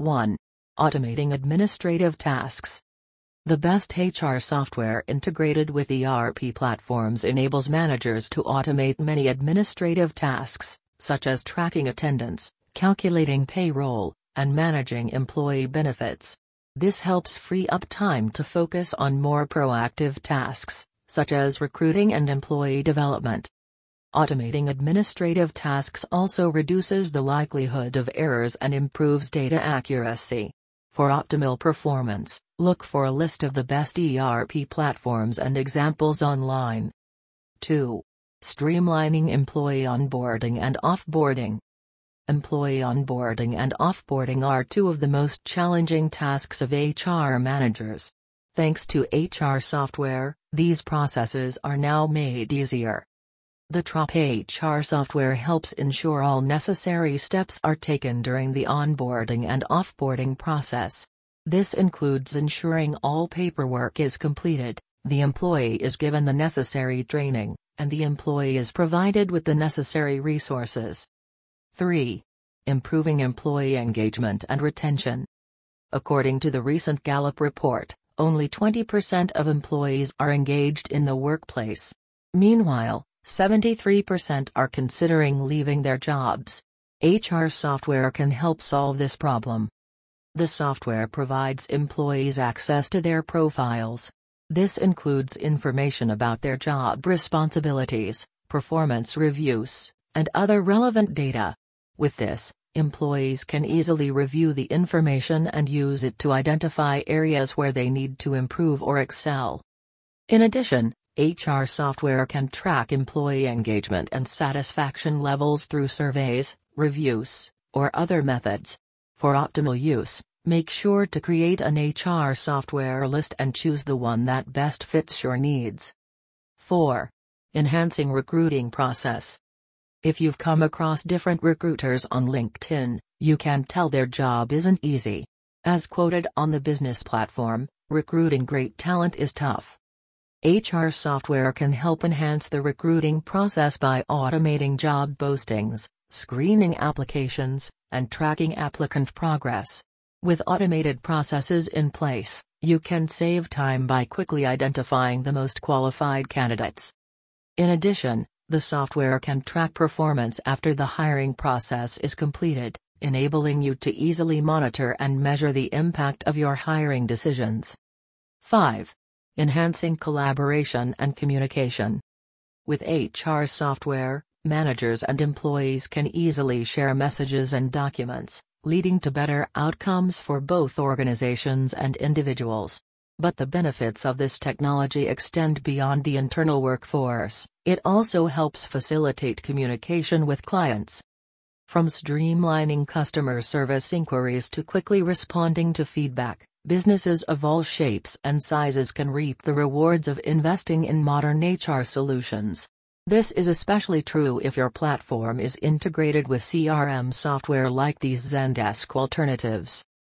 1. Automating administrative tasks. The best HR software integrated with ERP platforms enables managers to automate many administrative tasks, such as tracking attendance, calculating payroll, and managing employee benefits. This helps free up time to focus on more proactive tasks, such as recruiting and employee development. Automating administrative tasks also reduces the likelihood of errors and improves data accuracy. For optimal performance, look for a list of the best ERP platforms and examples online. 2. Streamlining employee onboarding and offboarding. Employee onboarding and offboarding are two of the most challenging tasks of HR managers. Thanks to HR software, these processes are now made easier. The TROP HR software helps ensure all necessary steps are taken during the onboarding and offboarding process. This includes ensuring all paperwork is completed, the employee is given the necessary training, and the employee is provided with the necessary resources. 3. Improving employee engagement and retention. According to the recent Gallup report, only 20% of employees are engaged in the workplace. Meanwhile, 73% are considering leaving their jobs. HR software can help solve this problem. The software provides employees access to their profiles. This includes information about their job responsibilities, performance reviews, and other relevant data. With this, employees can easily review the information and use it to identify areas where they need to improve or excel. In addition, HR software can track employee engagement and satisfaction levels through surveys, reviews, or other methods. For optimal use, make sure to create an HR software list and choose the one that best fits your needs. 4. Enhancing recruiting process. If you've come across different recruiters on LinkedIn, you can tell their job isn't easy. As quoted on the business platform, recruiting great talent is tough. HR software can help enhance the recruiting process by automating job postings, screening applications, and tracking applicant progress. With automated processes in place, you can save time by quickly identifying the most qualified candidates. In addition, the software can track performance after the hiring process is completed, enabling you to easily monitor and measure the impact of your hiring decisions. 5. Enhancing collaboration and communication. With HR software, managers and employees can easily share messages and documents, leading to better outcomes for both organizations and individuals. But the benefits of this technology extend beyond the internal workforce, it also helps facilitate communication with clients. From streamlining customer service inquiries to quickly responding to feedback, businesses of all shapes and sizes can reap the rewards of investing in modern HR solutions. This is especially true if your platform is integrated with CRM software like these Zendesk alternatives.